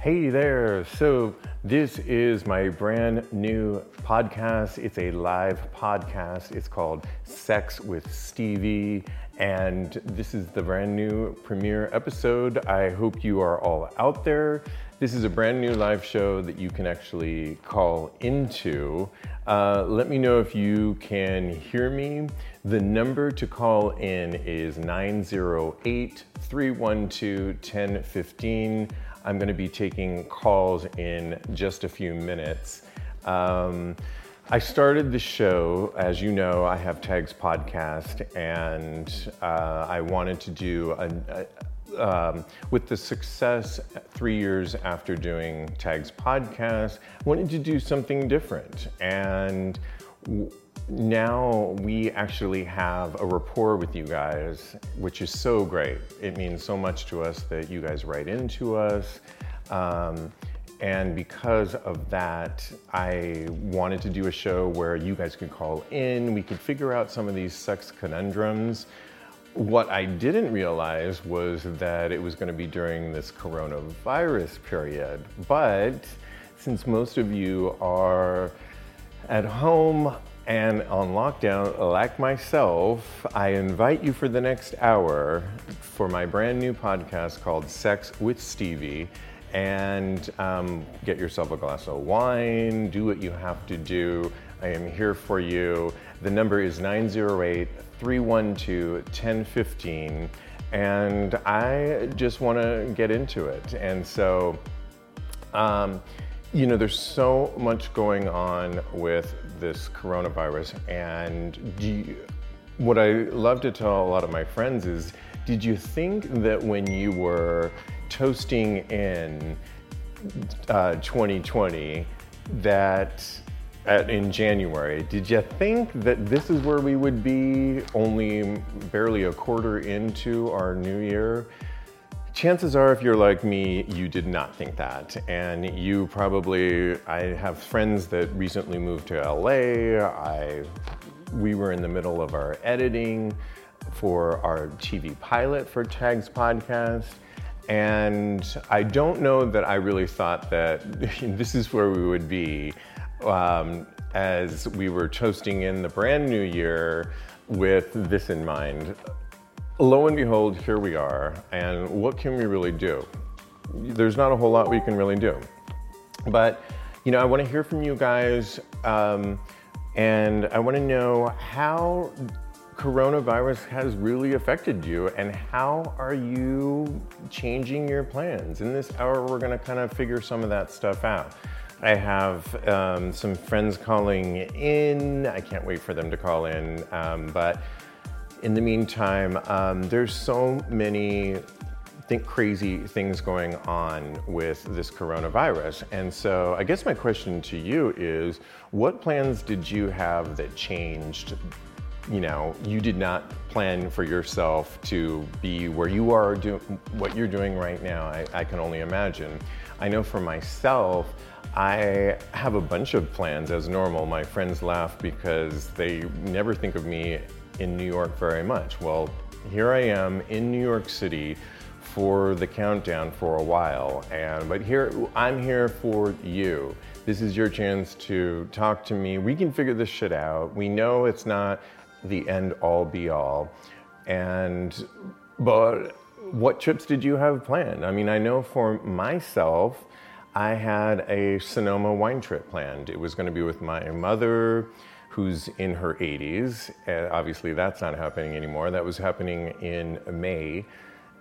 Hey there. So, this is my brand new podcast. It's a live podcast. It's called Sex with Stevie. And this is the brand new premiere episode. I hope you are all out there. This is a brand new live show that you can actually call into. Uh, let me know if you can hear me. The number to call in is 908 312 1015. I'm going to be taking calls in just a few minutes. Um, I started the show, as you know, I have Tags podcast, and uh, I wanted to do a, a um, with the success three years after doing Tags podcast, I wanted to do something different. And w- now we actually have a rapport with you guys, which is so great. It means so much to us that you guys write into us. Um, and because of that, I wanted to do a show where you guys could call in, we could figure out some of these sex conundrums. What I didn't realize was that it was going to be during this coronavirus period. But since most of you are at home and on lockdown, like myself, I invite you for the next hour for my brand new podcast called Sex with Stevie. And um, get yourself a glass of wine, do what you have to do. I am here for you. The number is 908 312 1015. And I just want to get into it. And so, um, you know, there's so much going on with this coronavirus, and you, what I love to tell a lot of my friends is, did you think that when you were toasting in uh, 2020 that at, in January, did you think that this is where we would be only barely a quarter into our new year? Chances are, if you're like me, you did not think that. And you probably, I have friends that recently moved to LA. I, we were in the middle of our editing for our TV pilot for Tags podcast. And I don't know that I really thought that this is where we would be um, as we were toasting in the brand new year with this in mind lo and behold, here we are. And what can we really do? There's not a whole lot we can really do. But, you know, I want to hear from you guys. Um, and I want to know how coronavirus has really affected you and how are you changing your plans? In this hour, we're going to kind of figure some of that stuff out. I have um, some friends calling in. I can't wait for them to call in. Um, but in the meantime, um, there's so many think crazy things going on with this coronavirus. And so I guess my question to you is what plans did you have that changed? You know, you did not plan for yourself to be where you are doing what you're doing right now. I, I can only imagine. I know for myself, I have a bunch of plans as normal. My friends laugh because they never think of me in New York very much. Well, here I am in New York City for the countdown for a while. And but here I'm here for you. This is your chance to talk to me. We can figure this shit out. We know it's not the end all be all. And but what trips did you have planned? I mean, I know for myself, I had a Sonoma wine trip planned. It was going to be with my mother, who's in her 80s. And obviously, that's not happening anymore. That was happening in May.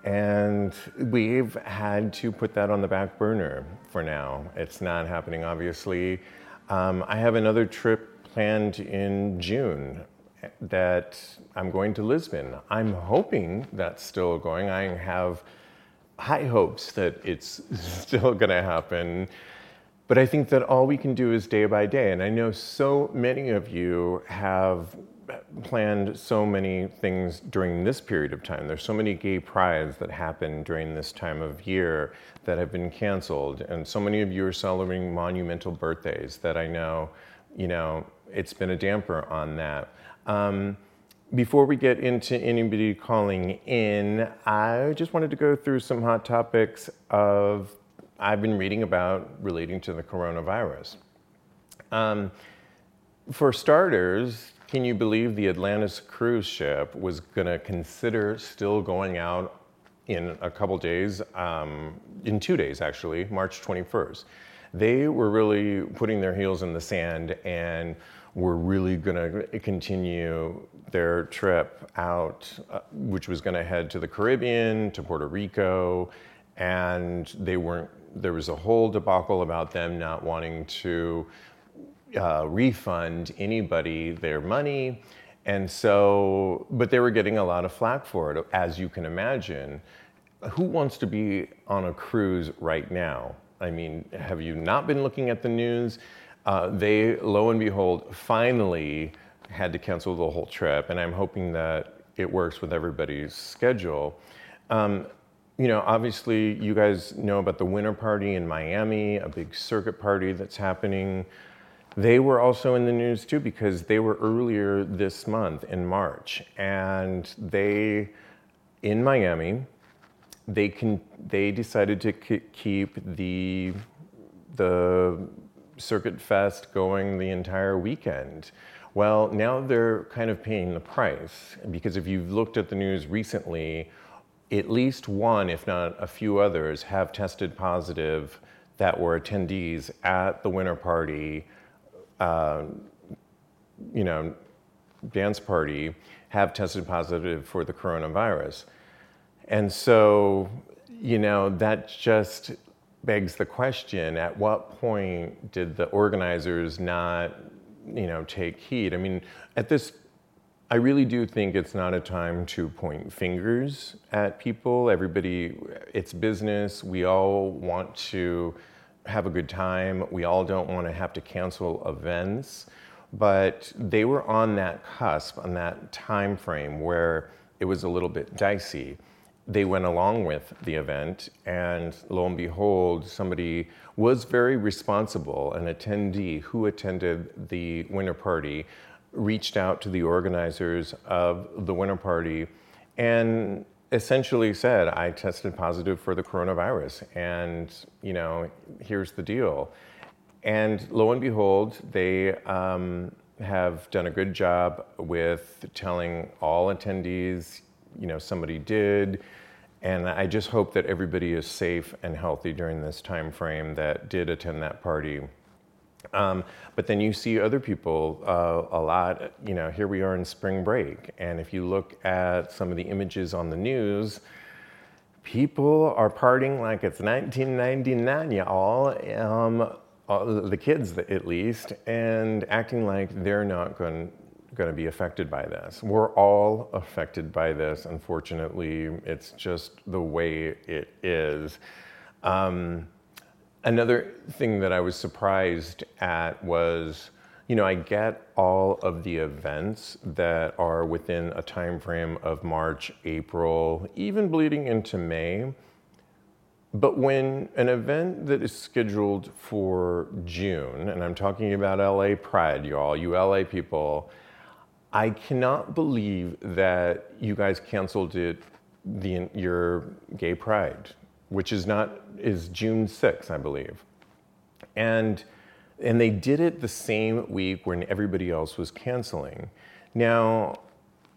And we've had to put that on the back burner for now. It's not happening, obviously. Um, I have another trip planned in June that I'm going to Lisbon. I'm hoping that's still going. I have high hopes that it's still going to happen. But I think that all we can do is day by day. And I know so many of you have planned so many things during this period of time. There's so many gay prides that happen during this time of year that have been canceled. And so many of you are celebrating monumental birthdays that I know, you know, it's been a damper on that. Um, before we get into anybody calling in, I just wanted to go through some hot topics of I've been reading about relating to the coronavirus. Um, for starters, can you believe the Atlantis cruise ship was going to consider still going out in a couple days, um, in two days actually, March 21st? They were really putting their heels in the sand and were really going to continue their trip out, uh, which was going to head to the Caribbean, to Puerto Rico, and they weren't. There was a whole debacle about them not wanting to uh, refund anybody their money, and so, but they were getting a lot of flack for it, as you can imagine. Who wants to be on a cruise right now? I mean, have you not been looking at the news? Uh, they, lo and behold, finally had to cancel the whole trip, and I'm hoping that it works with everybody's schedule. Um, you know, obviously, you guys know about the winter party in Miami, a big circuit party that's happening. They were also in the news too because they were earlier this month in March, and they, in Miami, they can they decided to keep the the Circuit Fest going the entire weekend. Well, now they're kind of paying the price because if you've looked at the news recently, at least one, if not a few others, have tested positive that were attendees at the winter party, uh, you know, dance party, have tested positive for the coronavirus. And so, you know, that just begs the question at what point did the organizers not you know take heed i mean at this i really do think it's not a time to point fingers at people. Everybody it's business. We all want to have a good time. We all don't want to have to cancel events. But they were on that cusp on that time frame where it was a little bit dicey. They went along with the event, and lo and behold, somebody was very responsible, an attendee who attended the winter party, reached out to the organizers of the winter party and essentially said, I tested positive for the coronavirus, and you know, here's the deal. And lo and behold, they um, have done a good job with telling all attendees, you know, somebody did and I just hope that everybody is safe and healthy during this time frame that did attend that party. Um, but then you see other people uh, a lot. You know, here we are in spring break, and if you look at some of the images on the news, people are partying like it's 1999, y'all. Um, the kids, at least, and acting like they're not going going to be affected by this. We're all affected by this. Unfortunately, it's just the way it is. Um, another thing that I was surprised at was, you know, I get all of the events that are within a time frame of March, April, even bleeding into May. but when an event that is scheduled for June, and I'm talking about LA Pride, y'all, you LA people, I cannot believe that you guys canceled it the your gay pride, which is not is June 6th, I believe. And and they did it the same week when everybody else was canceling. Now,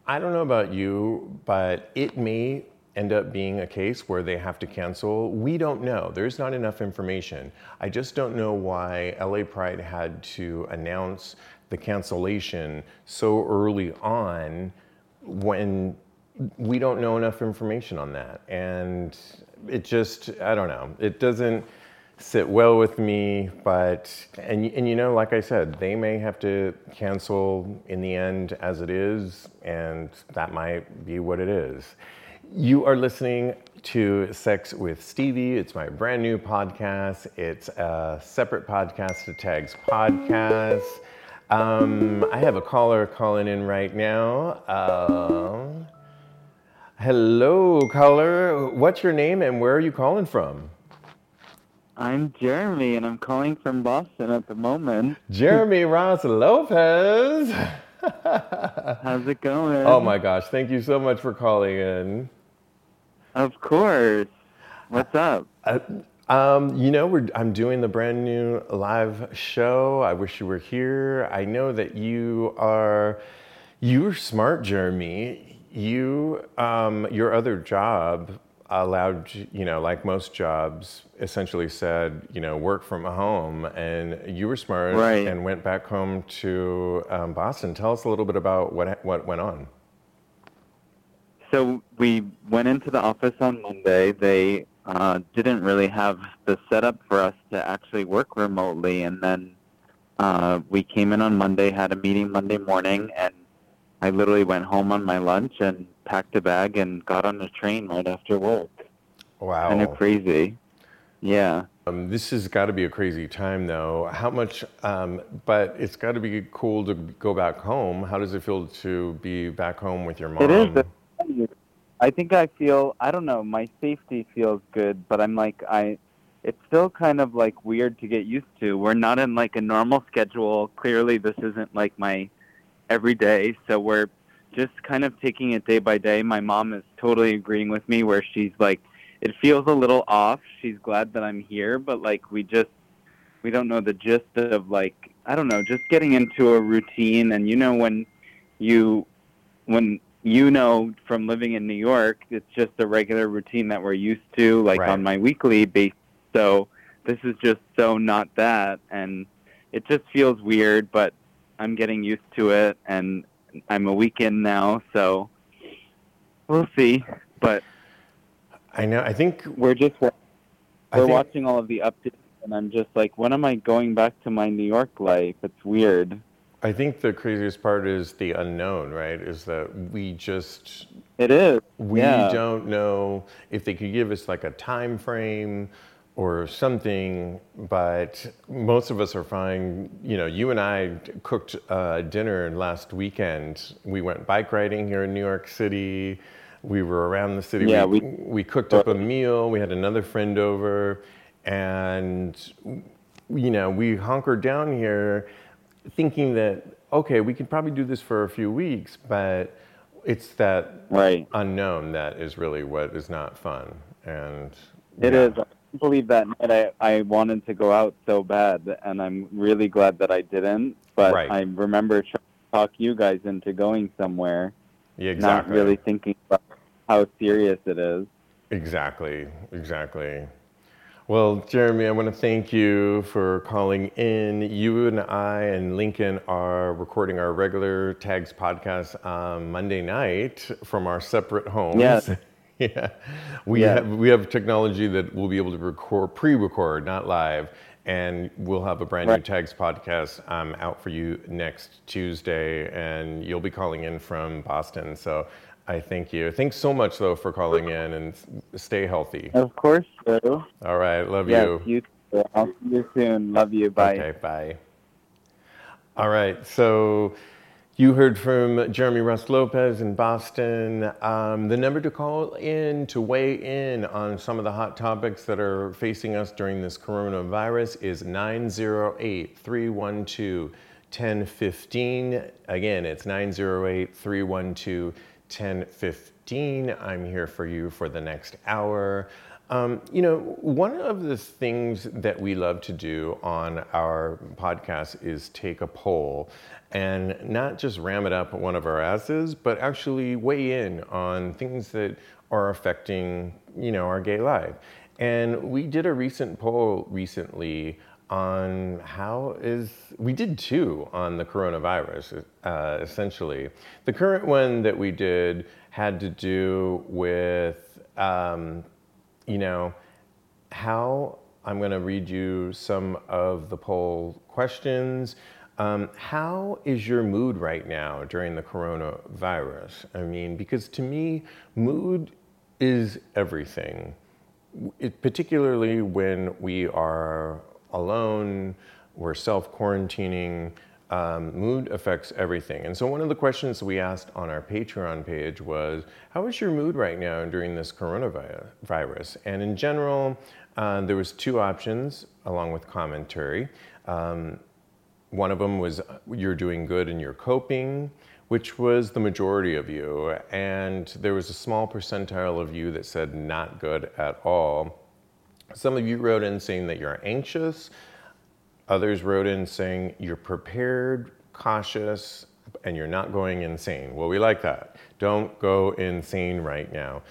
I don't know about you, but it may end up being a case where they have to cancel. We don't know. There's not enough information. I just don't know why LA Pride had to announce the cancellation so early on when we don't know enough information on that. And it just, I don't know. It doesn't sit well with me, but, and, and you know, like I said, they may have to cancel in the end as it is, and that might be what it is. You are listening to Sex with Stevie. It's my brand new podcast. It's a separate podcast to Tags Podcast. Um, I have a caller calling in right now. Uh, hello, caller. What's your name and where are you calling from? I'm Jeremy, and I'm calling from Boston at the moment. Jeremy Ross Lopez. How's it going? Oh my gosh, thank you so much for calling in. Of course. What's up? Uh, um, you know, we're, I'm doing the brand new live show. I wish you were here. I know that you are, you're smart, Jeremy. You, um, your other job allowed, you know, like most jobs, essentially said, you know, work from home. And you were smart Right. and went back home to um, Boston. Tell us a little bit about what what went on. So we went into the office on Monday. They uh, didn't really have the setup for us to actually work remotely, and then uh, we came in on Monday, had a meeting Monday morning, and I literally went home on my lunch and packed a bag and got on the train right after work. Wow. Kind of crazy. Yeah. Um, this has got to be a crazy time, though. How much? Um, but it's got to be cool to go back home. How does it feel to be back home with your mom? It is. I think I feel I don't know. My safety feels good, but I'm like I. It's still kind of like weird to get used to. We're not in like a normal schedule. Clearly, this isn't like my everyday. So we're just kind of taking it day by day. My mom is totally agreeing with me, where she's like, it feels a little off. She's glad that I'm here, but like we just we don't know the gist of like I don't know, just getting into a routine. And you know when you when you know from living in New York, it's just a regular routine that we're used to, like Right. on my weekly basis. So this is just so not that, and it just feels weird. But I'm getting used to it, and I'm a weekend now, so we'll see. But I know. I think we're just we're think- watching all of the updates, and I'm just like, when am I going back to my New York life? It's weird. I think the craziest part is the unknown, right? Is that we just It is. we yeah. don't know if they could give us like a time frame or something but most of us are fine. You know you and i cooked uh, dinner last weekend. We went bike riding here in new york city. We were around the city. Yeah, we, we- we cooked up a meal. We had another friend over. And you know we hunkered down here thinking that okay we could probably do this for a few weeks but it's that Right. unknown that is really what is not fun. And It yeah. is. Believe that night I, I wanted to go out so bad, and I'm really glad that I didn't. But Right. I remember trying to talk you guys into going somewhere, Yeah, not really thinking about how serious it is. exactly exactly well jeremy i want to thank you for calling in you and i and lincoln are recording our regular tags podcast on monday night from our separate homes Yes. yeah we Yes. have we have technology that we'll be able to record pre-record not live and we'll have a brand new tags podcast um, out for you next tuesday and you'll be calling in from boston so i thank you thanks so much though for calling in and stay healthy Of course, so. all right love Yes, you you. too. I'll see you soon. Love you. Bye. Okay, bye. All right, so You heard from Jeremy Russ Lopez in Boston. Um, the number to call in to weigh in on some of the hot topics that are facing us during this coronavirus is 908 312 1015. Again, it's 908 312 1015. I'm here for you for the next hour. Um, you know, one of the things that we love to do on our podcast is take a poll and not just ram it up one of our asses, but actually weigh in on things that are affecting, you know, our gay life. And we did a recent poll recently on how is we did two on the coronavirus uh, essentially the current one that we did had to do with um, you know, how I'm going to read you some of the poll questions. Um, how is your mood right now during the coronavirus? I mean, because to me, mood is everything, it, particularly when we are alone, we're self quarantining um, mood affects everything. And so, one of the questions we asked on our Patreon page was How is your mood right now during this coronavirus? And in general, uh, there was two options along with commentary. Um, one of them was you're doing good and you're coping, which was the majority of you. And there was a small percentile of you that said not good at all. Some of you wrote in saying that you're anxious. Others wrote in saying, You're prepared, cautious, and you're not going insane. Well, we like that. Don't go insane right now.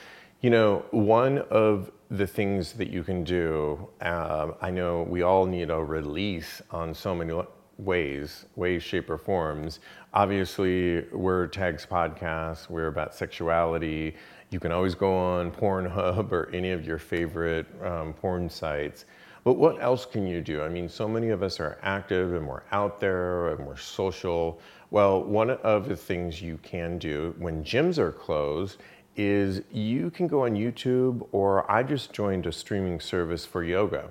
You know, one of the things that you can do, uh, I know we all need a release on so many ways, ways, shape, or forms. Obviously, we're Tags Podcast, we're about sexuality. You can always go on Pornhub or any of your favorite um, porn sites but what else can you do? I mean, so many of us are active and we're out there and we're social. Well, one of the things you can do when gyms are closed is you can go on YouTube, or I just joined a streaming service for yoga.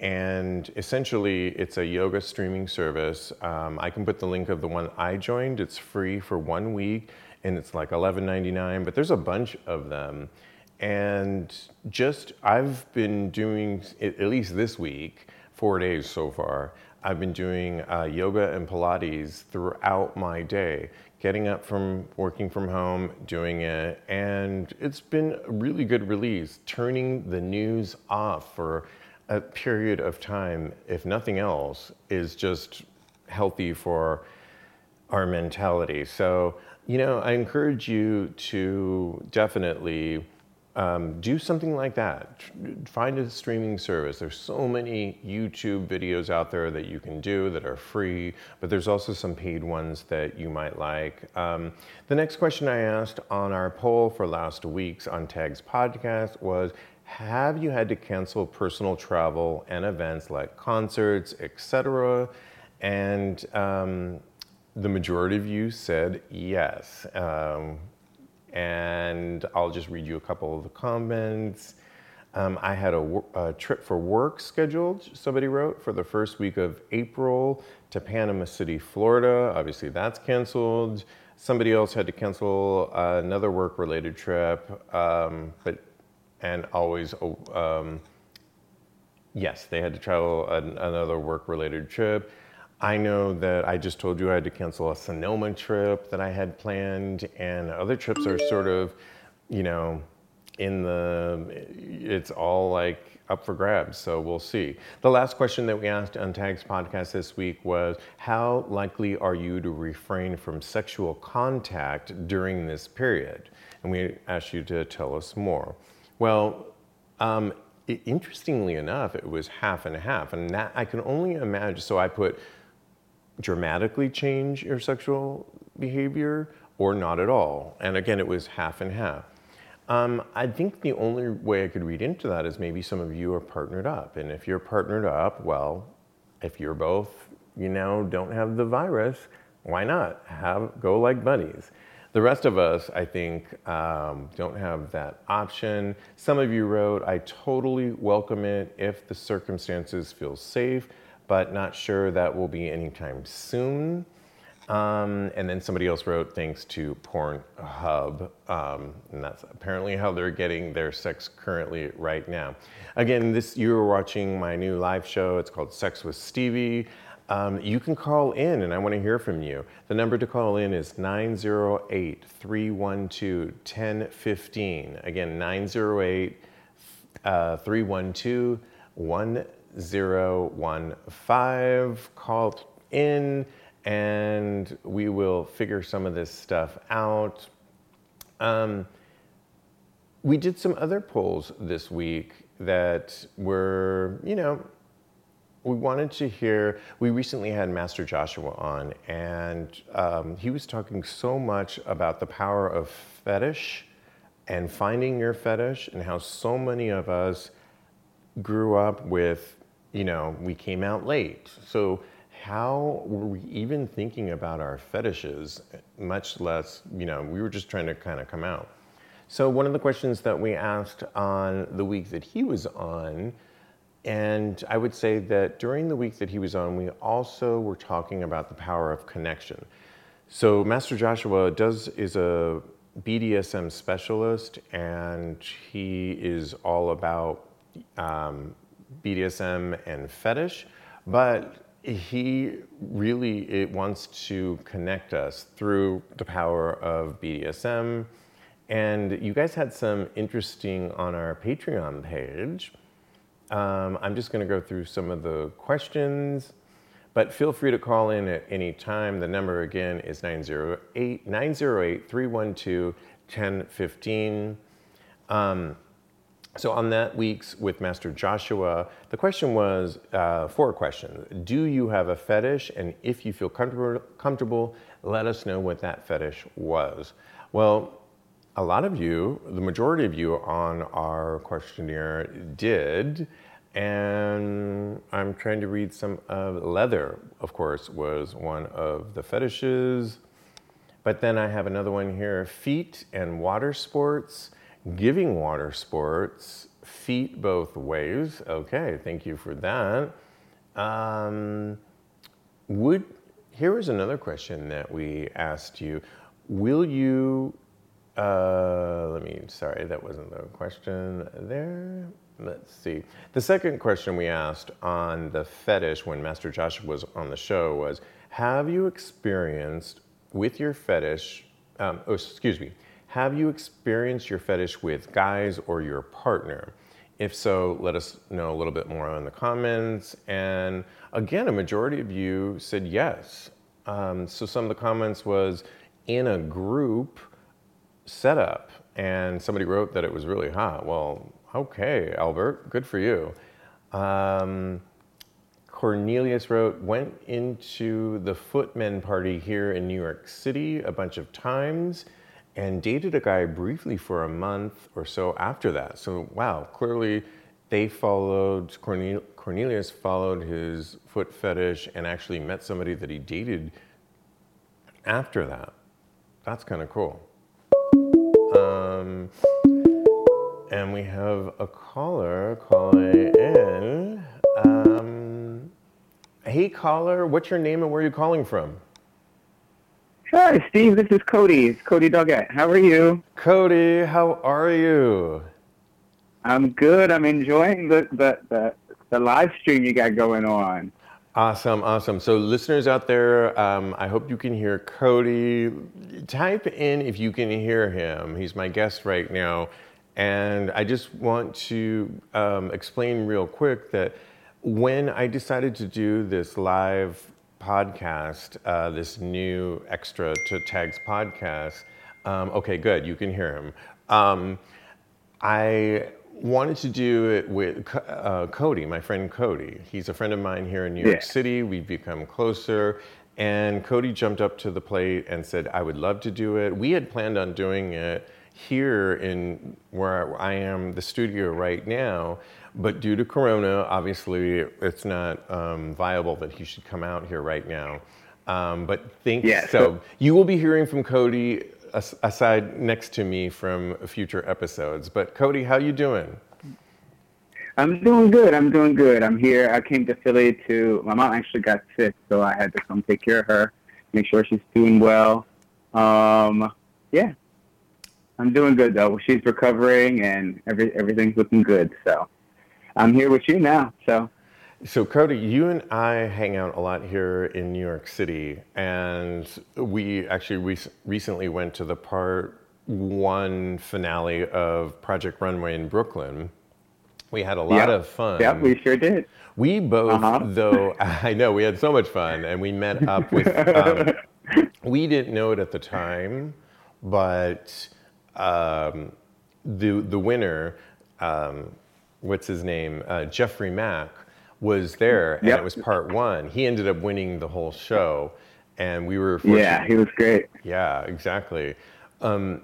And essentially, it's a yoga streaming service. Um, I can put the link of the one I joined. It's free for one week, and it's like $11.99. But there's a bunch of them, and just, I've been doing, at least this week, four days so far, I've been doing uh, yoga and Pilates throughout my day, getting up from working from home, doing it, and it's been a really good release. Turning the news off for a period of time, if nothing else, is just healthy for our mentality. So, you know, I encourage you to definitely um, do something like that. Find a streaming service. There's so many YouTube videos out there that you can do that are free, but there's also some paid ones that you might like. Um, the next question I asked on our poll for last week's on Tags podcast was Have you had to cancel personal travel and events like concerts, etc.? And um, the majority of you said yes. Um, and I'll just read you a couple of the comments. Um, I had a, a, trip for work scheduled, somebody wrote, for the first week of April to Panama City, Florida. Obviously, that's canceled. Somebody else had to cancel another work related trip, um, but and always, oh, um, yes, they had to travel an, another work related trip. I know that I just told you I had to cancel a Sonoma trip that I had planned, and other trips are sort of, you know, in the, it's all like up for grabs, so we'll see. The last question that we asked on Tags Podcast this week was How likely are you to refrain from sexual contact during this period? And we asked you to tell us more. Well, um, interestingly enough, it was half and half, and that I can only imagine. So I put dramatically change your sexual behavior or not at all. And again, it was half and half. Um, I think the only way I could read into that is maybe some of you are partnered up. And if you're partnered up, well, if you're both, you know, don't have the virus, why not? Have go like buddies. The rest of us, I think, um, don't have that option. Some of you wrote, I totally welcome it if the circumstances feel safe but not sure that will be anytime soon. Um, and then somebody else wrote, thanks to Pornhub. Um, and that's apparently how they're getting their sex currently right now. Again, this you are watching my new live show. It's called Sex with Stevie. Um, you can call in and I want to hear from you. The number to call in is 908 312 1015. Again, 908 uh, 312 1015. Call in and we will figure some of this stuff out. Um, we did some other polls this week that were, you know, we wanted to hear. We recently had Master Joshua on, and um, he was talking so much about the power of fetish and finding your fetish, and how so many of us grew up with, you know, we came out late. So how were we even thinking about our fetishes, much less, you know, we were just trying to kind of come out. So, one of the questions that we asked on the week that he was on, and I would say that during the week that he was on, we also were talking about the power of connection. So, Master Joshua does is a BDSM specialist, and he is all about um, BDSM and fetish, but he really wants to connect us through the power of BDSM. And you guys had some interesting on our Patreon page. Um, I'm just going to go through some of the questions, but feel free to call in at any time. The number again is 908 908 312 1015. So on that week's with Master Joshua, the question was uh, four questions. Do you have a fetish? And if you feel comfortable, comfortable, let us know what that fetish was. Well, a lot of you, the majority of you on our questionnaire did. And I'm trying to read some of leather, of course, was one of the fetishes. But then I have another one here feet and water sports giving water sports, feet both ways. Okay, thank you for that. Um, would here is another question that we asked you. Will you? Uh, let me. Sorry, that wasn't the question there. Let's see. The second question we asked on the fetish when Master Joshua was on the show was: Have you experienced with your fetish? Um, oh, excuse me have you experienced your fetish with guys or your partner? If so, let us know a little bit more in the comments. And again, a majority of you said yes. Um, so some of the comments was in a group setup, and somebody wrote that it was really hot. Well, okay, Albert, good for you. Um, Cornelius wrote, went into the Footmen party here in New York City a bunch of times and dated a guy briefly for a month or so after that. So, wow, clearly they followed, Cornelius followed his foot fetish and actually met somebody that he dated after that. That's kind of cool. Um, and we have a caller calling in. Um, hey, caller, what's your name and where are you calling from? Hi, Steve. This is Cody. It's Cody Doggett. How are you? Cody, how are you? I'm good. I'm enjoying the, the, the, the live stream you got going on. Awesome, awesome. So, listeners out there, um, I hope you can hear Cody. Type in if you can hear him. He's my guest right now. And I just want to um, explain real quick that when I decided to do this live podcast, uh, this new extra to Tags podcast. Um, okay, good. You can hear him. Um, I wanted to do it with uh, Cody, my friend Cody. He's a friend of mine here in New York. City. We've become closer. And Cody jumped up to the plate and said, I would love to do it. We had planned on doing it here in where I am, the studio right now. But due to Corona, obviously, it's not um, viable that he should come out here right now. Um, but think yeah, so. You will be hearing from Cody aside next to me from future episodes. But Cody, how you doing? I'm doing good. I'm doing good. I'm here. I came to Philly to. My mom actually got sick, so I had to come take care of her. make sure she's doing well. Um, yeah, I'm doing good though. She's recovering and every everything's looking good. So I'm here with you now. So So, Cody, you and I hang out a lot here in New York City, and we actually rec- recently went to the part one finale of Project Runway in Brooklyn. We had a lot yeah, of fun. Yeah, we sure did. We both, Uh-huh. though, I know we had so much fun, and we met up with. Um, we didn't know it at the time, but um, the the winner, um, what's his name, uh, Jeffrey Mack, was there, and Yep. it was part one. He ended up winning the whole show, and we were fortunate. Yeah, he was great. Yeah, exactly. Um,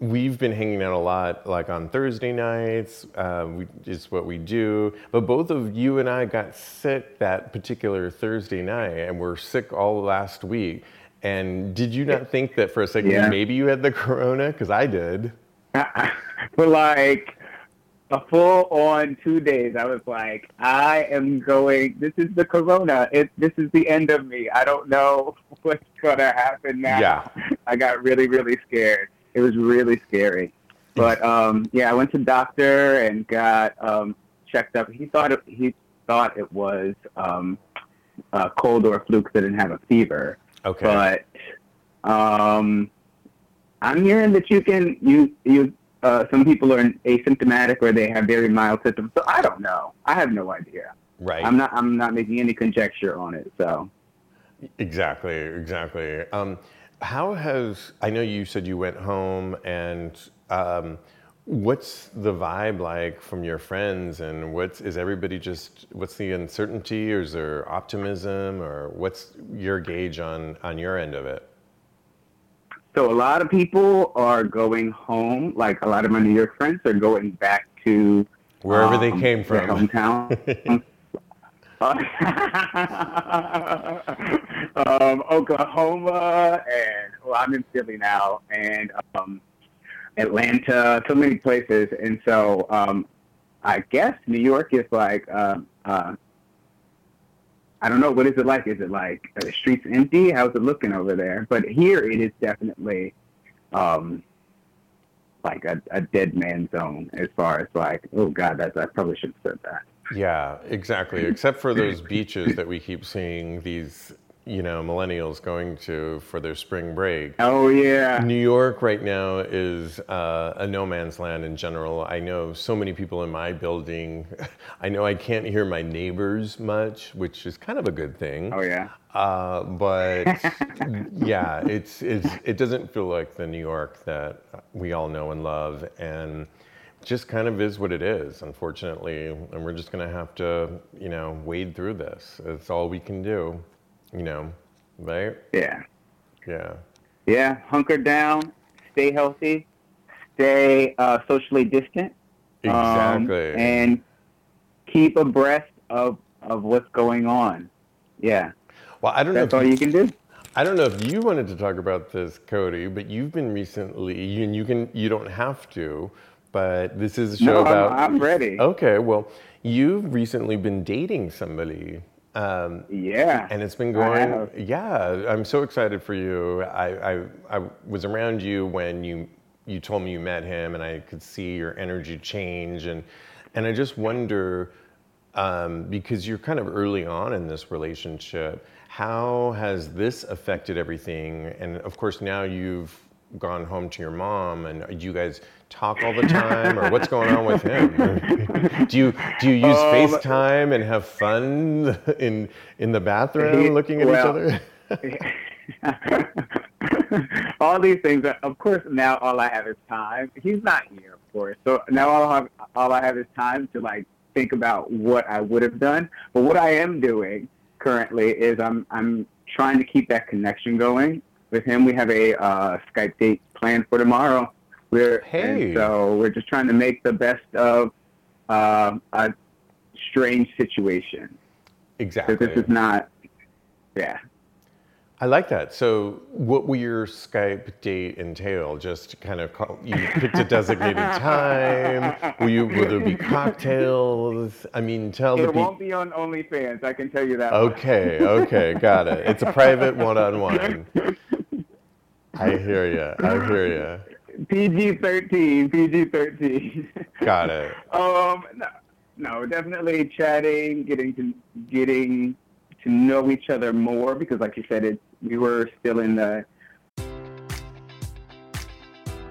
we've been hanging out a lot, like on Thursday nights. Uh, we, is what we do. But both of you and I got sick that particular Thursday night, and we're sick all last week. And did you not think that for a second Yeah. maybe you had the corona? Because I did. For like a full on two days, I was like, I am going. This is the corona. It. This is the end of me. I don't know what's gonna happen now. Yeah. I got really, really scared. It was really scary. But um, yeah, I went to the doctor and got um, checked up. He thought it, he thought it was um, a cold or a flu because I didn't have a fever. Okay. But um, I'm hearing that you can you you uh, some people are asymptomatic or they have very mild symptoms. So I don't know. I have no idea. right. I'm not I'm not making any conjecture on it. So Exactly, exactly. Um, how has I know you said you went home, and um, what's the vibe like from your friends? And what's is everybody just what's the uncertainty, or is there optimism, or what's your gauge on on your end of it? So a lot of people are going home. Like a lot of my New York friends are going back to Wherever they um, came their from. hometown. um, Oklahoma, and well, I'm in Philly now, and um, Atlanta, so many places, and so um, I guess New York is like, uh, uh, I don't know, what is it like? Is it like are the streets empty? How's it looking over there? But here it is definitely um, like a, a dead man zone as far as like, oh God, that's I probably should have said that. Yeah, exactly. Except for those beaches that we keep seeing these, you know, millennials going to for their spring break. Oh yeah. New York right now is uh, a no man's land in general. I know so many people in my building. I know I can't hear my neighbors much, which is kind of a good thing. Oh yeah. Uh, but yeah, it's, it's it doesn't feel like the New York that we all know and love, and just kind of is what it is, unfortunately. And we're just gonna have to, you know, wade through this. It's all we can do, you know, right? Yeah. Yeah. Yeah. Hunker down. Stay healthy. Stay uh, socially distant. um, Exactly. and keep abreast of of what's going on. Yeah. well, I don't know. That's if all you can do. I don't know if you wanted to talk about this, Cody, but you've been recently, and you can, you don't have to, but this is a show No, I'm- about. I'm ready. Okay, well, you've recently been dating somebody, um, Yeah. and it's been going. Yeah, I'm so excited for you. I, I, I was around you when you you told me you met him, and I could see your energy change, and and I just wonder um, because you're kind of early on in this relationship. How has this affected everything? And of course, now you've gone home to your mom, and you guys talk all the time, or what's going on with him? do you do you use Um, FaceTime and have fun in in the bathroom, He- looking at well, each other? all these things. Are, of course, now all I have is time. He's not here, of course. So now all I have, all I have is time to like think about what I would have done. But what I am doing currently is I'm I'm trying to keep that connection going with him. We have a uh, Skype date planned for tomorrow. We're Hey. so we're just trying to make the best of um a strange situation. exactly. Because this is not, yeah. I like that. So, what will your Skype date entail? Just kind of call, you picked a designated time. Will you? Will there be cocktails? I mean, tell me. it the people. won't be on OnlyFans. I can tell you that. Okay, okay, got it. It's a private one-on-one. I hear you. I hear you. PG thirteen. PG thirteen. Got it. Um, no, no, definitely chatting, getting to getting to know each other more because, like you said, it we were still in the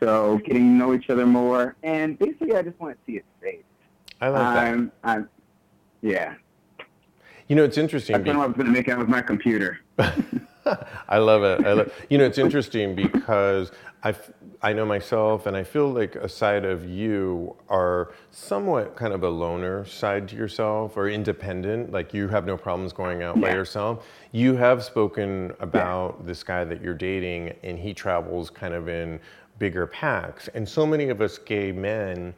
So getting to know each other more, and basically, I just want to see his face. I like that. I'm, I'm, yeah. You know, it's interesting. That's when I was going to make out with my computer. I love it. I love, you know, it's interesting because I, I know myself, and I feel like a side of you are somewhat kind of a loner side to yourself or independent. Like you have no problems going out by yourself. You have spoken about this guy that you're dating, and he travels kind of in bigger packs. And so many of us gay men,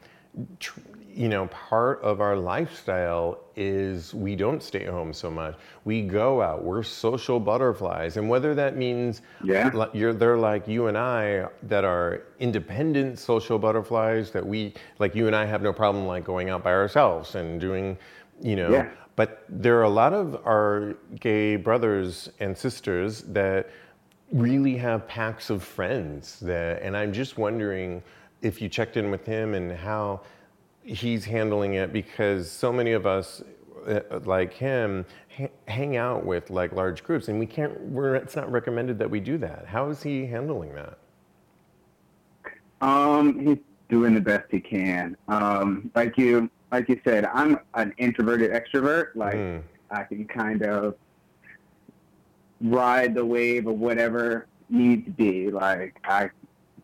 you know, part of our lifestyle is we don't stay home so much. We go out. We're social butterflies, and whether that means Yeah. you're they're like you and I that are independent social butterflies that we like you and I have no problem like going out by ourselves and doing, you know. Yeah. But there are a lot of our gay brothers and sisters that really have packs of friends that and I'm just wondering if you checked in with him and how he's handling it because so many of us uh, like him ha- hang out with like large groups and we can't we're it's not recommended that we do that how is he handling that Um, he's doing the best he can. Um, like you, like you said, I'm an introverted extrovert. Like Mm. I can kind of ride the wave of whatever needs to be. Like I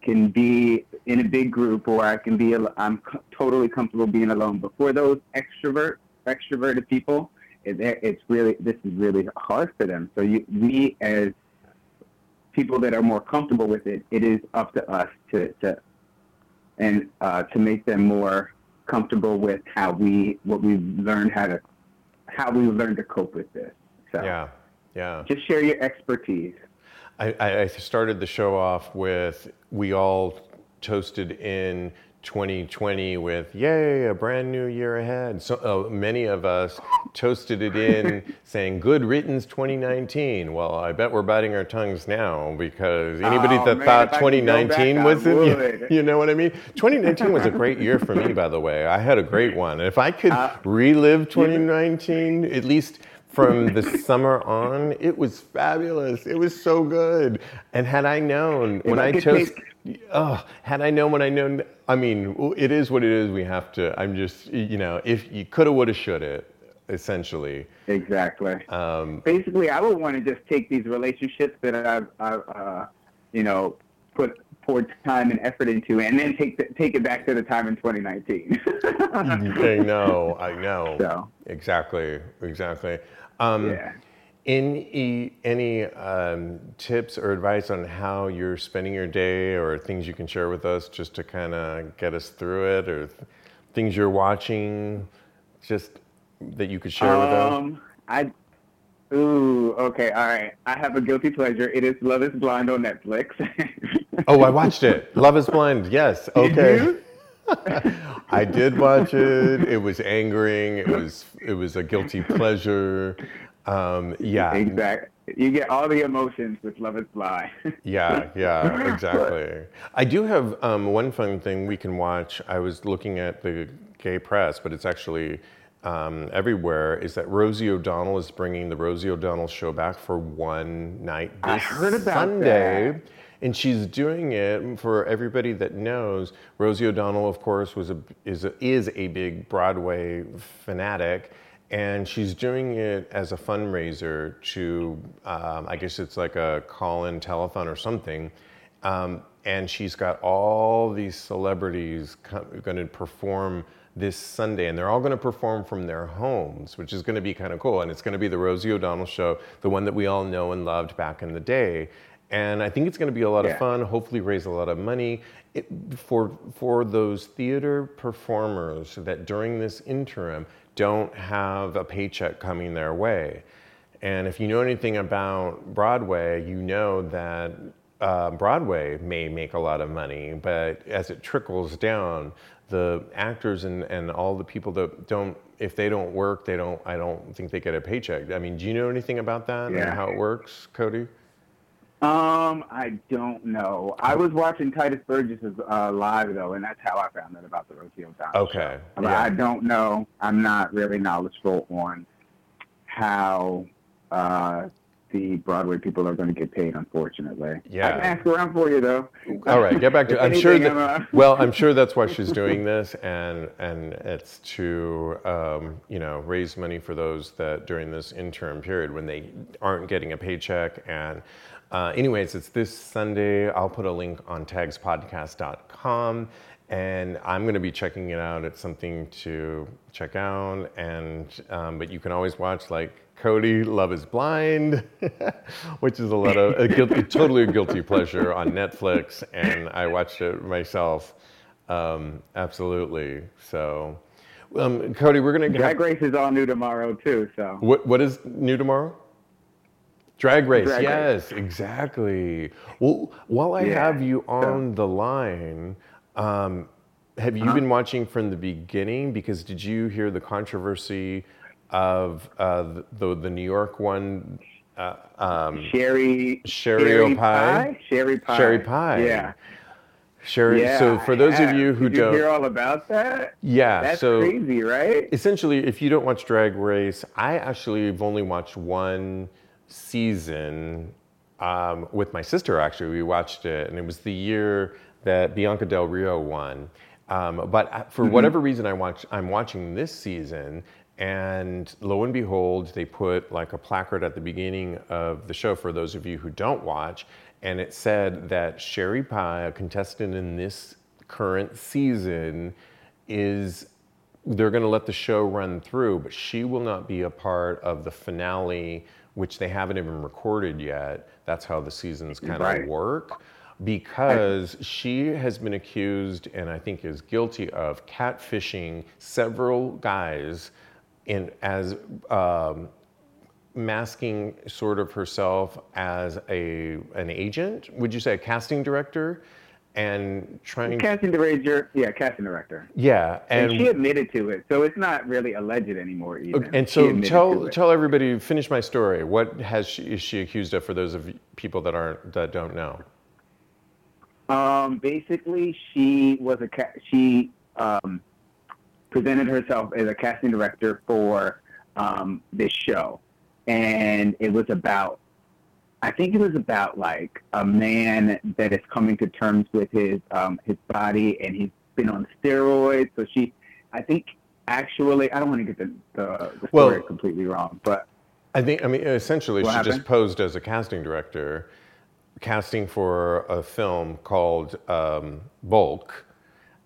can be in a big group, or I can be. I'm totally comfortable being alone. But for those extrovert, extroverted people, it, it's really this is really hard for them. So you, we as people that are more comfortable with it, it is up to us to, to and uh, to make them more comfortable with how we what we've learned how to how we've learned to cope with this. So yeah yeah just share your expertise. I, I started the show off with we all toasted in 2020 with yay a brand new year ahead. So uh, many of us toasted it in saying good riddance 2019. Well, I bet we're biting our tongues now because anybody Oh, that man, thought if I could go 2019 back, was it, you, you know what I mean? 2019 was a great year for me, by the way. I had a great one. If I could Uh, relive 2019, at least from the summer on, it was fabulous. It was so good. And had I known when I I chose, oh, had I known when I known, I mean, it is what it is. We have to. I'm just, you know, if you coulda, woulda, shoulda, essentially. Exactly. Um, Basically, I would want to just take these relationships that I've, I've uh, you know, put poured time and effort into, and then take the, take it back to the time in 2019. I know, I know. So. Exactly, exactly. Um, yeah. Any any um, tips or advice on how you're spending your day, or things you can share with us, just to kind of get us through it, or th- things you're watching, just that you could share with us? Um, I. Ooh, okay, all right. I have a guilty pleasure. It is Love Is Blind on Netflix. Oh, I watched it. Love is Blind. Yes. Okay. you? I did watch it. It was angering. It was it was a guilty pleasure. Um, yeah. Exactly. You get all the emotions with Love Is Blind. Yeah, yeah, exactly. I do have um, one fun thing we can watch. I was looking at the gay press, but it's actually um, everywhere. Is that Rosie O'Donnell is bringing the Rosie O'Donnell show back for one night this I heard about Sunday. that. And she's doing it for everybody that knows. Rosie O'Donnell, of course, was a is a, is a big Broadway fanatic, and she's doing it as a fundraiser to, um, I guess it's like a call-in telethon or something. Um, and she's got all these celebrities going to perform this Sunday, and they're all going to perform from their homes, which is going to be kind of cool. And it's going to be the Rosie O'Donnell show, the one that we all know and loved back in the day. And I think it's going to be a lot of fun. Hopefully, raise a lot of money it, for for those theater performers that during this interim don't have a paycheck coming their way. And if you know anything about Broadway, you know that uh, Broadway may make a lot of money, but as it trickles down, the actors and, and all the people that don't, if they don't work, they don't, I don't think they get a paycheck. I mean, do you know anything about that Yeah. and how it works, Cody? Um, I don't know. I was watching Tituss Burgess's uh, live though, and that's how I found out about the Rosie O'Donnell. Okay, show. Yeah. I don't know. I'm not really knowledgeable on how uh, the Broadway people are going to get paid. Unfortunately, Yeah. I can ask around for you though. All right, get back to. I'm sure that. I'm, uh, Well, I'm sure that's why she's doing this, and and it's to um, you know raise money for those that during this interim period when they aren't getting a paycheck. And uh, anyways, it's this Sunday. I'll put a link on tagspodcast.com. And I'm going to be checking it out. It's something to check out, and um, but you can always watch like Cody, Love Is Blind, which is a lot of a guilty, totally a guilty pleasure on Netflix, and I watched it myself. Um, absolutely. So, um, Cody, we're gonna Drag have, Race is all new tomorrow too. So what what is new tomorrow? Drag race. Drag yes, exactly. Well, while I Yeah, have you on the line, um, have you Uh-huh. been watching from the beginning? Because did you hear the controversy of uh, the, the New York one? Uh, um, Sherry, Sherry Pie? Sherry Pie, Sherry Pie. Yeah, Sherry. yeah. so for those of you who Did don't, you hear all about that? yeah. That's so crazy, right? essentially, if you don't watch Drag Race, I actually have only watched one season um, with my sister. Actually, we watched it, and it was the year that Bianca Del Rio won. Um, but uh, for whatever reason, I watch, I'm watching this season, and lo and behold, they put like a placard at the beginning of the show for those of you who don't watch, and it said that Sherry Pie, a contestant in this current season, is they're going to let the show run through, but she will not be a part of the finale, which they haven't even recorded yet. That's how the seasons kind of Right. work. Because she has been accused and I think is guilty of catfishing several guys in as um, masking sort of herself as a an agent. Would you say a casting director? And trying, Casting director, yeah, casting director. yeah, And, she admitted to it, so it's not really alleged anymore. Even. Okay, and so tell tell everybody finish my story. What has she is she accused of for those of people that aren't that don't know? Um, basically, she was a ca- she um, presented herself as a casting director for um, this show, and it was about. I think it was about like a man that is coming to terms with his um, his body, and he's been on steroids. So she, I think, actually, I don't want to get the the, the Well- story completely wrong, but I think I mean essentially What she just posed as a casting director, casting for a film called um, Bulk,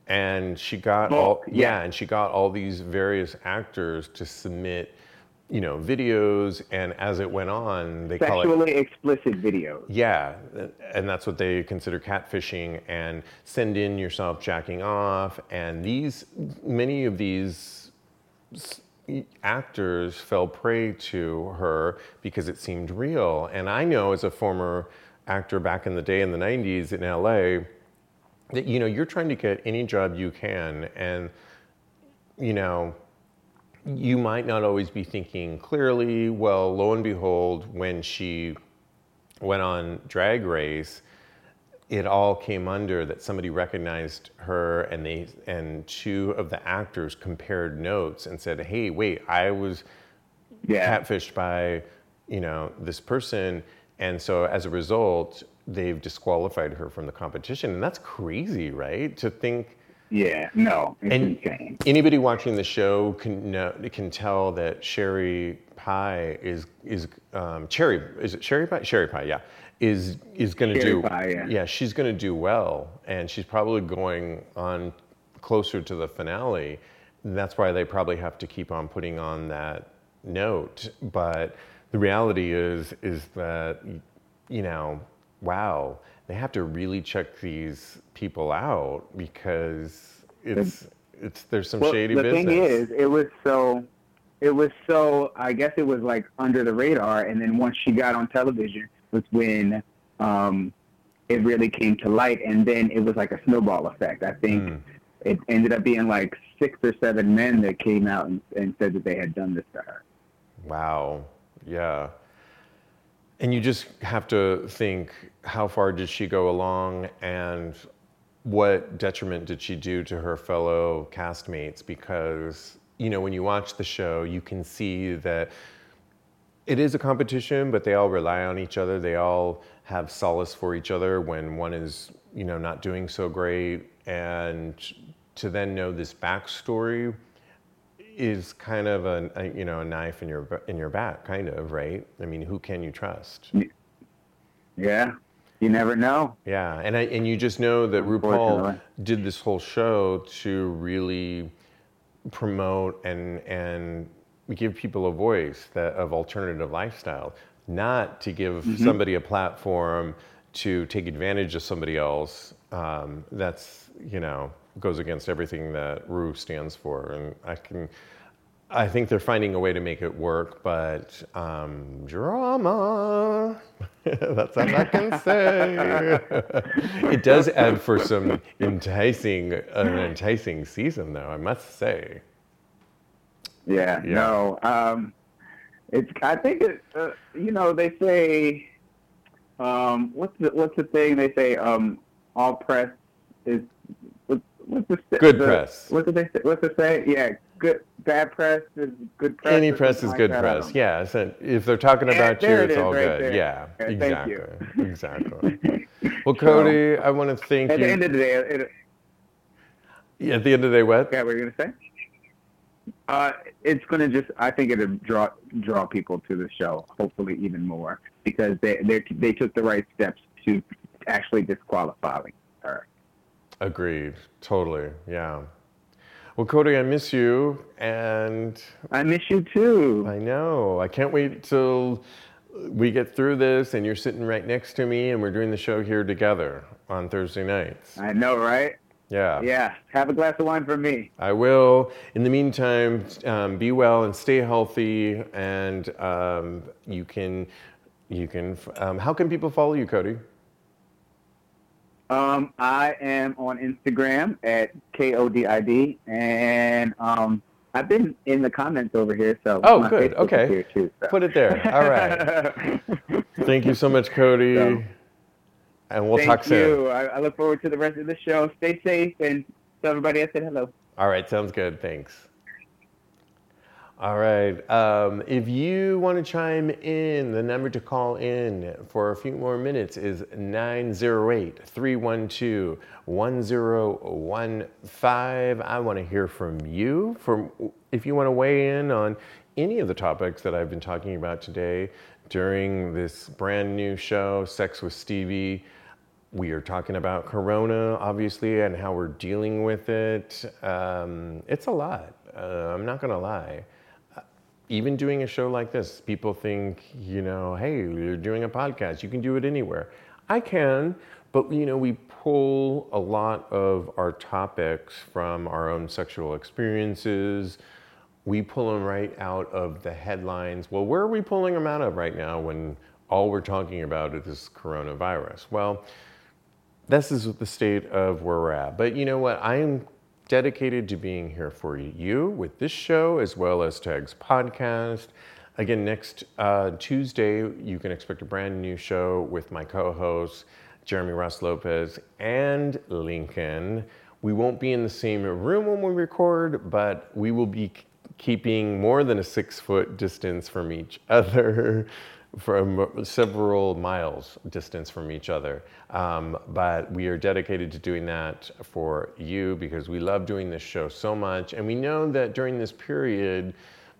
and she got all yeah, yeah. and she got all these various actors to submit you know, videos, and as it went on, they call it Sexually explicit videos. yeah, and that's what they consider catfishing and send in yourself jacking off. And these, many of these actors fell prey to her because it seemed real. And I know as a former actor back in the day in the 90s in LA that, you know, you're trying to get any job you can. And, you know, you might not always be thinking clearly. Well, lo and behold, when she went on Drag Race, it all came under that somebody recognized her and they and two of the actors compared notes and said, "Hey, wait, I was Yeah. catfished by, you know, this person." And so as a result, they've disqualified her from the competition. And that's crazy, right? To think Yeah. No. It's and insane. anybody watching the show can know, can tell that Sherry Pie is is um, Cherry is it Sherry Pie Sherry Pie yeah is is going to do Pie, yeah. she's going to do well and she's probably going on closer to the finale. That's why they probably have to keep on putting on that note. But the reality is is that you know wow they have to really check these people out because it's it's there's some Well, shady the business. The thing is, it was so, it was so. I guess it was like under the radar, and then once she got on television, was when um, it really came to light, and then it was like a snowball effect. I think Mm. it ended up being like six or seven men that came out and, and said that they had done this to her. Wow. Yeah. And you just have to think how far did she go along and what detriment did she do to her fellow castmates? Because, you know, when you watch the show, you can see that it is a competition, but they all rely on each other. They all have solace for each other when one is, you know, not doing so great. And to then know this backstory is kind of a, a you know a knife in your in your back, kind of right. I mean, who can you trust? Yeah, you never know. Yeah, and I, and you just know that RuPaul did this whole show to really promote and and give people a voice that of alternative lifestyle, not to give somebody a platform to take advantage of somebody else. Um, that's you know goes against everything that Ru stands for, and I can. I think they're finding a way to make it work, but um, drama. That's all I can say. it does add for some enticing, an enticing season, though. I must say. Yeah, Yeah. no. Um, it's. I think it. Uh, you know, they say. Um, what's the What's the thing they say? Um, all press is. What, what's the Good the- press. What did they say? What's it say? Yeah, good. Bad press is good press. Any press is good like press. Yeah. So if they're talking Yeah, about you, it it's all right good. there. Yeah. Exactly. you. Exactly. Well, Cody, I want to thank At you. the end of the day, it, Yeah, At the end of the day, what? yeah, what are you gonna say? Uh, it's gonna just. I think it'll draw draw people to the show. Hopefully, even more because they they they took the right steps to actually disqualifying. Agreed. Totally. Yeah. Well, Cody, I miss you, and I miss you too. I know. I can't wait till we get through this and you're sitting right next to me and we're doing the show here together on Thursday nights. I know, right? Yeah. Yeah. Have a glass of wine for me. I will. In the meantime, um, be well and stay healthy. And um, you can, you can. Um, how can people follow you, Cody? Um, I am on Instagram at kodid, and um, I've been in the comments over here. So Oh, good. Facebook Okay. too, so. Put it there. All right. Thank you so much, Cody. So- and we'll talk soon. you. I, I look forward to the rest of the show. Stay safe and tell everybody I said hello. All right, sounds good. Thanks. All right. Um, if you want to chime in, the number to call in for a few more minutes is 908 312 1015. I want to hear from you. From If you want to weigh in on any of the topics that I've been talking about today during this brand new show, Sex with Stevie. We are talking about Corona, obviously, and how we're dealing with it. Um, it's a lot. Uh, I'm not going to lie. Even doing a show like this, people think, you know, hey, you're doing a podcast, you can do it anywhere. I can, but you know, we pull a lot of our topics from our own sexual experiences. We pull them right out of the headlines. Well, where are we pulling them out of right now when all we're talking about is coronavirus? Well, this is the state of where we're at. But you know what? I am dedicated to being here for you with this show as well as Tags podcast. Again, next uh, Tuesday, you can expect a brand new show with my co hosts, Jeremy Ross Lopez and Lincoln. We won't be in the same room when we record, but we will be keeping more than a six foot distance from each other from several miles distance from each other. Um, but we are dedicated to doing that for you because we love doing this show so much. And we know that during this period,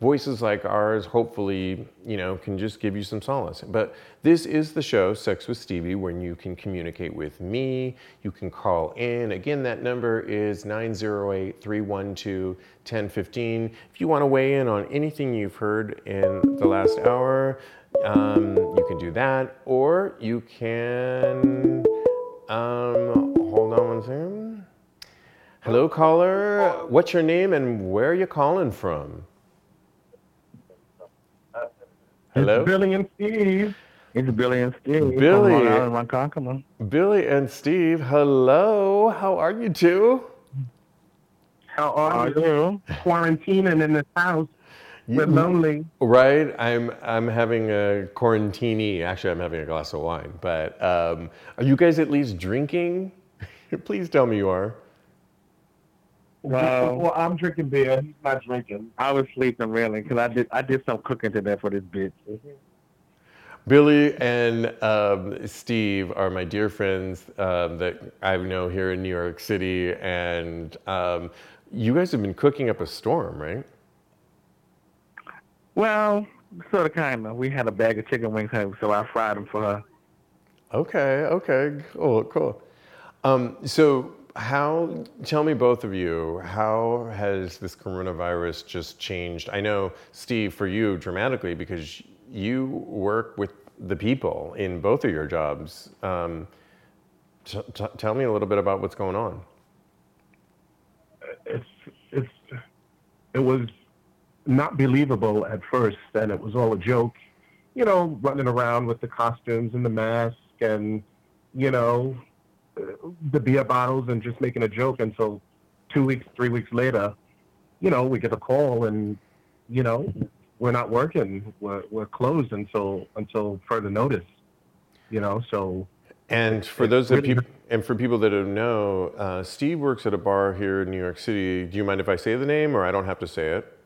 voices like ours hopefully you know can just give you some solace but this is the show sex with stevie when you can communicate with me you can call in again that number is 908-312-1015 if you want to weigh in on anything you've heard in the last hour um, you can do that, or you can. Um, hold on one second. Hello, caller. What's your name and where are you calling from? Hello? It's Billy and Steve. It's Billy and Steve. Billy. Billy and Steve. Hello. How are you two? How are you? Quarantining in this house. We're lonely. Right. I'm I'm having a quarantini. Actually, I'm having a glass of wine. But um, are you guys at least drinking? Please tell me you are. Well, well, I'm drinking beer. He's not drinking. I was sleeping really because I did I did some cooking today for this bitch. Billy and um, Steve are my dear friends um, that I know here in New York City, and um, you guys have been cooking up a storm, right? Well, sort of, kind of. We had a bag of chicken wings, so I fried them for her. Okay, okay, cool, cool. Um, so, how? Tell me, both of you, how has this coronavirus just changed? I know, Steve, for you, dramatically, because you work with the people in both of your jobs. Um, t- t- tell me a little bit about what's going on. It's it's it was not believable at first, and it was all a joke. You know, running around with the costumes and the mask and, you know, the beer bottles and just making a joke until two weeks, three weeks later, you know, we get a call and, you know, we're not working. We're, we're closed until until further notice. You know, so. And for those that people, and for people that don't know, uh, Steve works at a bar here in New York City. Do you mind if I say the name, or I don't have to say it?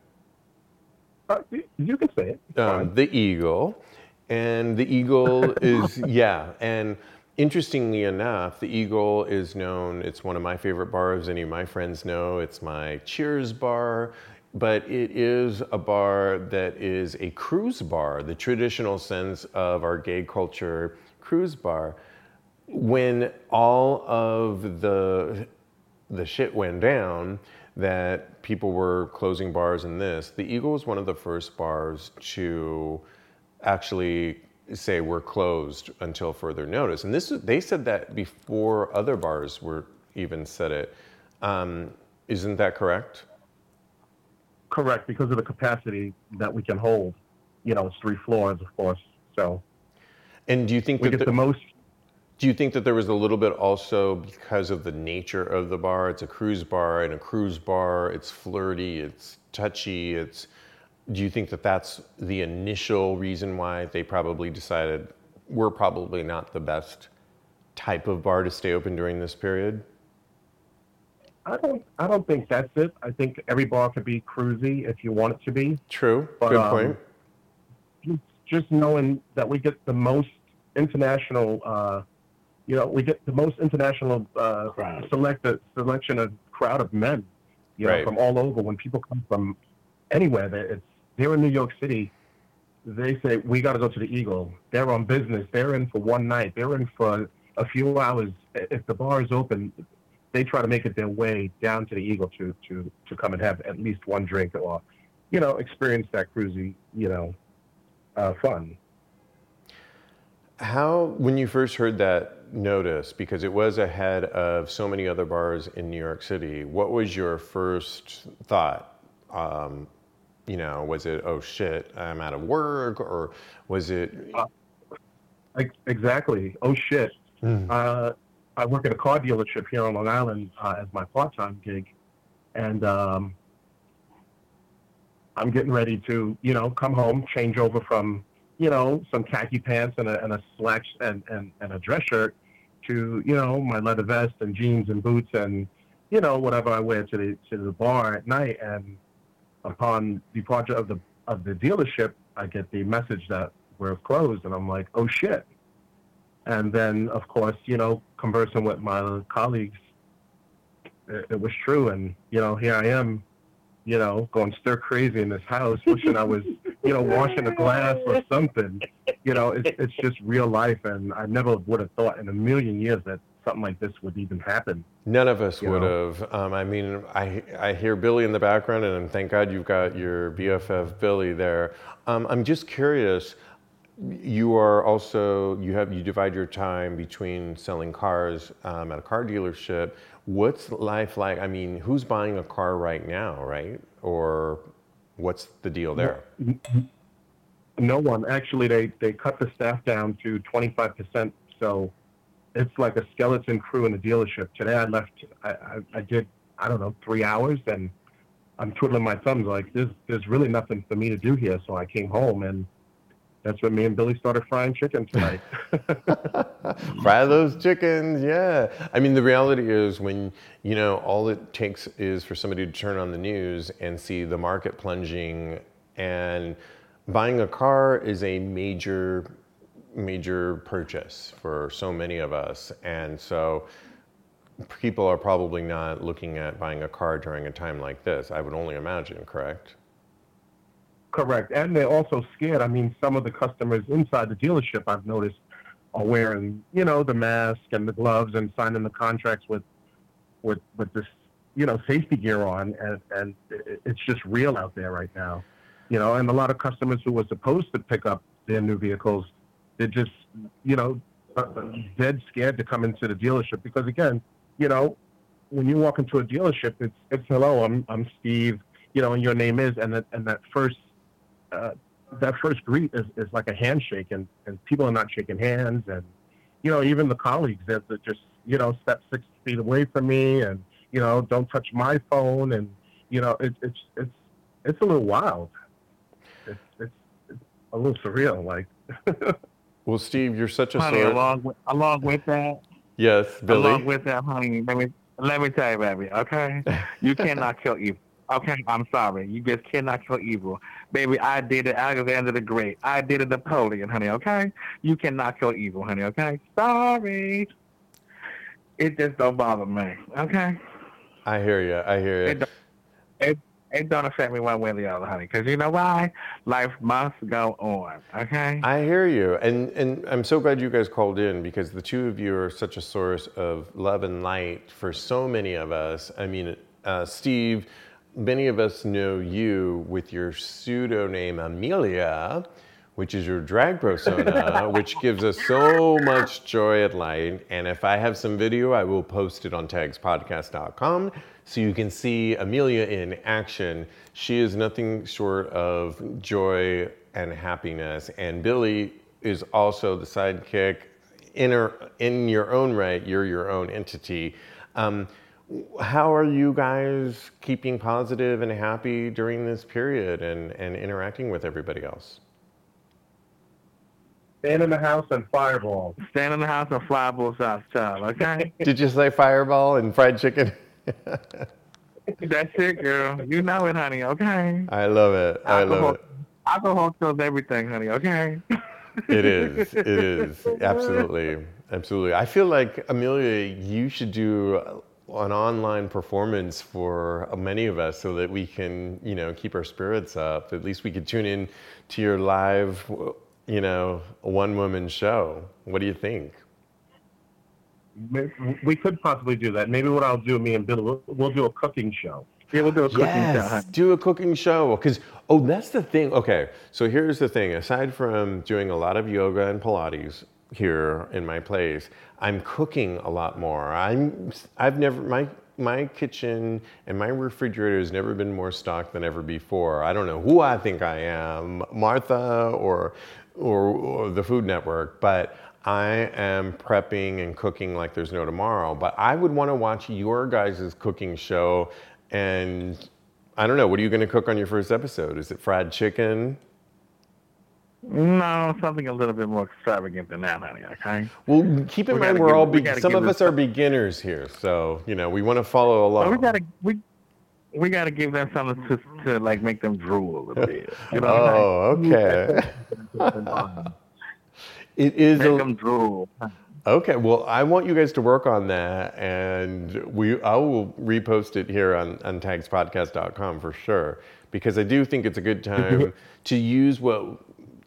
Uh, you can say it. Um, the Eagle. And the Eagle is, yeah. And interestingly enough, the Eagle is known, it's one of my favorite bars. Any of my friends know it's my cheers bar. But it is a bar that is a cruise bar, the traditional sense of our gay culture cruise bar. When all of the the shit went down, that people were closing bars and this. The Eagle was one of the first bars to actually say we're closed until further notice. And this is they said that before other bars were even said it. Um, isn't that correct? Correct, because of the capacity that we can hold. You know, it's three floors, of course. So. And do you think we get the, the most do you think that there was a little bit also because of the nature of the bar? It's a cruise bar, and a cruise bar, it's flirty, it's touchy, it's. Do you think that that's the initial reason why they probably decided we're probably not the best type of bar to stay open during this period? I don't. I don't think that's it. I think every bar could be cruisy if you want it to be. True. But, Good point. Um, just knowing that we get the most international uh, you know, we get the most international uh, selected selection of crowd of men, you know, right. from all over. When people come from anywhere, it's they're in New York City. They say we got to go to the Eagle. They're on business. They're in for one night. They're in for a few hours. If the bar is open, they try to make it their way down to the Eagle to to to come and have at least one drink or you know, experience that cruisy, you know, uh, fun. How, when you first heard that notice, because it was ahead of so many other bars in New York City, what was your first thought? Um, you know, was it, oh shit, I'm out of work? Or was it. Uh, exactly. Oh shit. Mm. Uh, I work at a car dealership here on Long Island uh, as my part time gig. And um, I'm getting ready to, you know, come home, change over from you know, some khaki pants and a, and a slacks and, and, and a dress shirt to, you know, my leather vest and jeans and boots and, you know, whatever I wear to the, to the bar at night. And upon departure of the, of the dealership, I get the message that we're closed and I'm like, oh shit. And then, of course, you know, conversing with my colleagues, it, it was true. And, you know, here I am you know, going stir crazy in this house, wishing I was, you know, washing a glass or something. You know, it's it's just real life, and I never would have thought in a million years that something like this would even happen. None of us would know? have. Um, I mean, I I hear Billy in the background, and thank God you've got your BFF Billy there. Um, I'm just curious. You are also you have you divide your time between selling cars um, at a car dealership What's life like? I mean, who's buying a car right now, right? Or what's the deal there? No one. Actually, they, they cut the staff down to 25%. So it's like a skeleton crew in the dealership. Today I left, I, I, I did, I don't know, three hours and I'm twiddling my thumbs like, there's, there's really nothing for me to do here. So I came home and that's when me and Billy started frying chicken tonight. Fry those chickens, yeah. I mean, the reality is when, you know, all it takes is for somebody to turn on the news and see the market plunging and buying a car is a major, major purchase for so many of us. And so people are probably not looking at buying a car during a time like this, I would only imagine, correct? Correct. And they're also scared. I mean, some of the customers inside the dealership I've noticed are wearing, you know, the mask and the gloves and signing the contracts with with with this, you know, safety gear on and and it's just real out there right now. You know, and a lot of customers who were supposed to pick up their new vehicles, they're just, you know, uh, dead scared to come into the dealership because again, you know, when you walk into a dealership, it's it's hello, I'm I'm Steve, you know, and your name is, and that and that first uh, that first greet is, is like a handshake, and, and people are not shaking hands, and you know even the colleagues that, that just you know step six feet away from me, and you know don't touch my phone, and you know it, it's it's it's a little wild. It's it's, it's a little surreal, like. well, Steve, you're such a honey. Along with along with that. Yes, Billy. Along with that, honey. Let me let me tell you, baby. Okay, you cannot kill evil. Okay, I'm sorry. You just cannot kill evil. Baby, I did it Alexander the Great. I did it Napoleon, honey, okay? You cannot kill evil, honey, okay? Sorry. It just don't bother me, okay? I hear you. I hear you. It don't, it, it don't affect me one way or the other, honey. Because you know why? Life must go on, okay? I hear you. And, and I'm so glad you guys called in because the two of you are such a source of love and light for so many of us. I mean, uh, Steve many of us know you with your pseudonym Amelia, which is your drag persona, which gives us so much joy at light. And if I have some video, I will post it on tagspodcast.com so you can see Amelia in action. She is nothing short of joy and happiness. And Billy is also the sidekick. In, her, in your own right, you're your own entity. Um, how are you guys keeping positive and happy during this period and, and interacting with everybody else? Stand in the house and fireball. Stand in the house and fireball sauce, child, okay? Did you say fireball and fried chicken? That's it, girl. You know it, honey, okay? I love it. I alcohol, love it. Alcohol kills everything, honey, okay? it is. It is. Absolutely. Absolutely. I feel like, Amelia, you should do an online performance for many of us so that we can, you know, keep our spirits up. At least we could tune in to your live, you know, one woman show. What do you think? We could possibly do that. Maybe what I'll do, me and Bill, we'll, we'll do a cooking show. Yeah, we'll do a cooking yes, show. Huh? do a cooking show. Because oh, that's the thing. Okay, so here's the thing. Aside from doing a lot of yoga and Pilates here in my place, I'm cooking a lot more. I'm I've never my my kitchen and my refrigerator has never been more stocked than ever before. I don't know who I think I am, Martha or or, or the Food Network, but I am prepping and cooking like there's no tomorrow. But I would want to watch your guys' cooking show and I don't know, what are you going to cook on your first episode? Is it fried chicken? No, something a little bit more extravagant than that, honey. Okay. Well, keep in We mind we're give- all we be- gotta some of us are beginners here, so you know we want to follow along. Well, we gotta we we gotta give them something to to like make them drool a little bit. You know what I'm oh, saying? oh, okay. it is Make a, them drool. okay. Well, I want you guys to work on that, and we I will repost it here on on tagspodcast.com for sure because I do think it's a good time to use what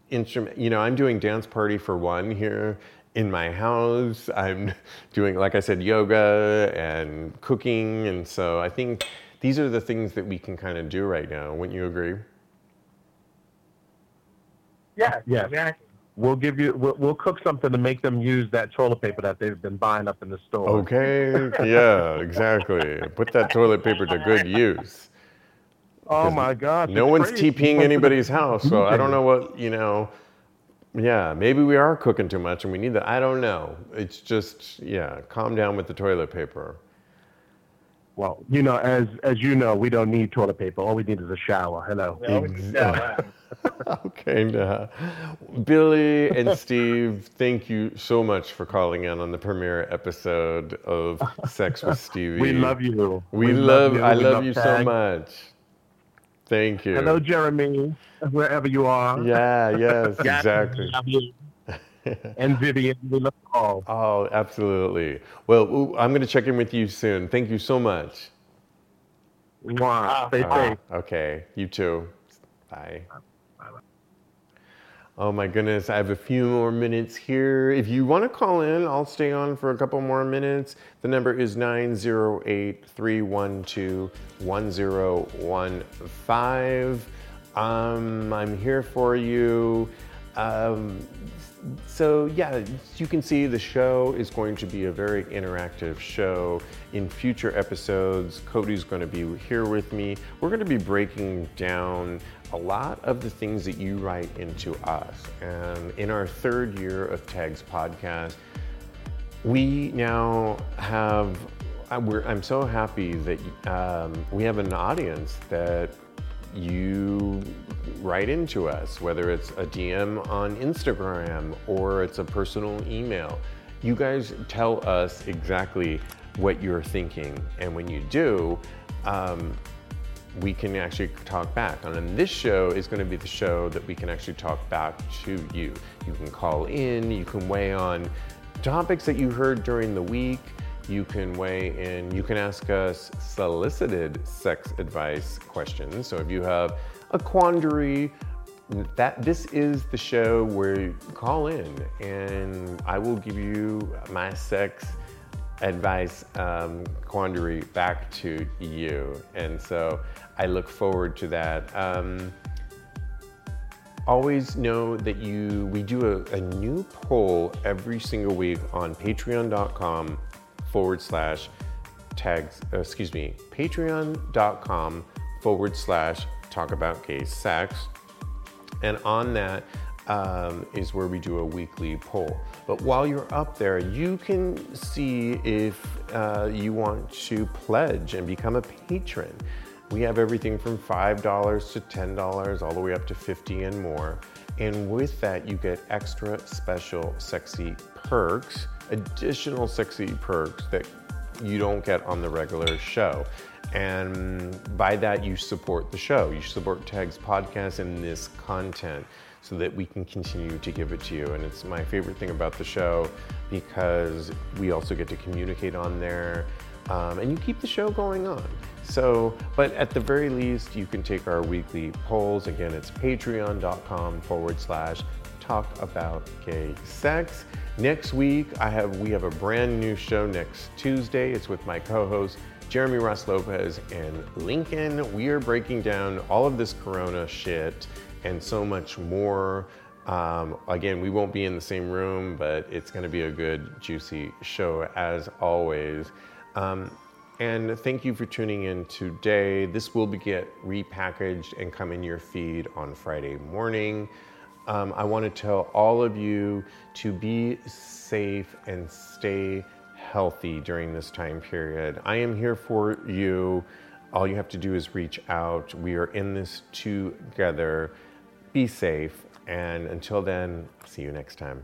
instrument. You know, I'm doing dance party for one here in my house. I'm doing, like I said, yoga and cooking, and so I think these are the things that we can kind of do right now. Wouldn't you agree? Yeah. Yes. Exactly. We'll give you. We'll, we'll cook something to make them use that toilet paper that they've been buying up in the store. Okay. Yeah, exactly. Put that toilet paper to good use. Oh my God. No one's crazy. TPing anybody's house, so I don't know what, you know. Yeah, maybe we are cooking too much and we need that. I don't know. It's just, yeah, calm down with the toilet paper. Well, you know, as as you know, we don't need toilet paper. All we need is a shower. Hello. Mm-hmm. Okay, nah. Billy and Steve, thank you so much for calling in on the premiere episode of Sex with Stevie. We love you. We, love, you. I We love, you so much. Thank you. Hello, Jeremy, wherever you are. Yeah, yes, exactly. Love you. and Vivian, we love all. Oh, absolutely. Well, I'm going to check in with you soon. Thank you so much. Mwah. Stay Uh, safe. okay, you too. Bye. Oh my goodness, I have a few more minutes here. If you want to call in, I'll stay on for a couple more minutes. The number is 908 312 1015. Um, I'm here for you. Um, so yeah, you can see the show is going to be a very interactive show. In future episodes, Cody's going to be here with me. We're going to be breaking down a lot of the things that you write into us. And in our third year of Tags podcast, we now have. We're, I'm so happy that um, we have an audience that you write into us, whether it's a DM on Instagram or it's a personal email. You guys tell us exactly what you're thinking, and when you do, um, we can actually talk back. And then this show is going to be the show that we can actually talk back to you. You can call in, you can weigh on topics that you heard during the week. You can weigh in, you can ask us solicited sex advice questions. So if you have a quandary, that this is the show where you call in and I will give you my sex advice um, quandary back to you. And so I look forward to that. Um, always know that you we do a, a new poll every single week on patreon.com forward slash tags uh, excuse me patreon.com forward slash talk about gay sex and on that um, is where we do a weekly poll. But while you're up there, you can see if uh, you want to pledge and become a patron. We have everything from $5 to $10, all the way up to 50 and more. And with that, you get extra special sexy perks, additional sexy perks that you don't get on the regular show. And by that, you support the show. You support Tags Podcast and this content so that we can continue to give it to you. And it's my favorite thing about the show because we also get to communicate on there um, and you keep the show going on. So, but at the very least, you can take our weekly polls. Again, it's patreon.com forward slash talk about gay sex. Next week, I have we have a brand new show next Tuesday. It's with my co-host Jeremy Ross Lopez in Lincoln. We are breaking down all of this Corona shit and so much more. Um, again, we won't be in the same room, but it's going to be a good, juicy show as always. Um, and thank you for tuning in today. This will be get repackaged and come in your feed on Friday morning. Um, I want to tell all of you to be safe and stay healthy during this time period. I am here for you. All you have to do is reach out. We are in this together. Be safe. And until then, see you next time.